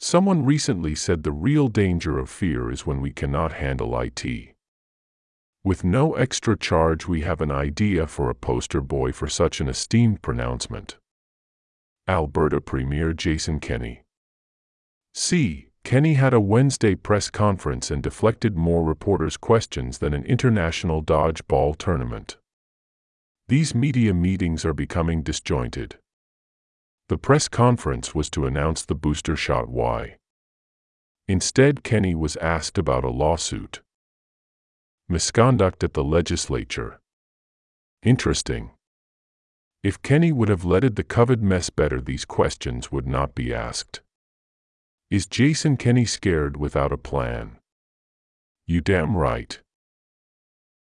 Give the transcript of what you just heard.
Someone recently said the real danger of fear is when we cannot handle IT. With no extra charge we have an idea for a poster boy for such an esteemed pronouncement. Alberta Premier Jason Kenney C. Kenney had a Wednesday press conference and deflected more reporters' questions than an international dodgeball tournament. These media meetings are becoming disjointed. The press conference was to announce the booster shot why. Instead, Kenney was asked about a lawsuit. Misconduct at the legislature. Interesting. If Kenney would have leaded the COVID mess better, these questions would not be asked. Is Jason Kenney scared without a plan? You damn right.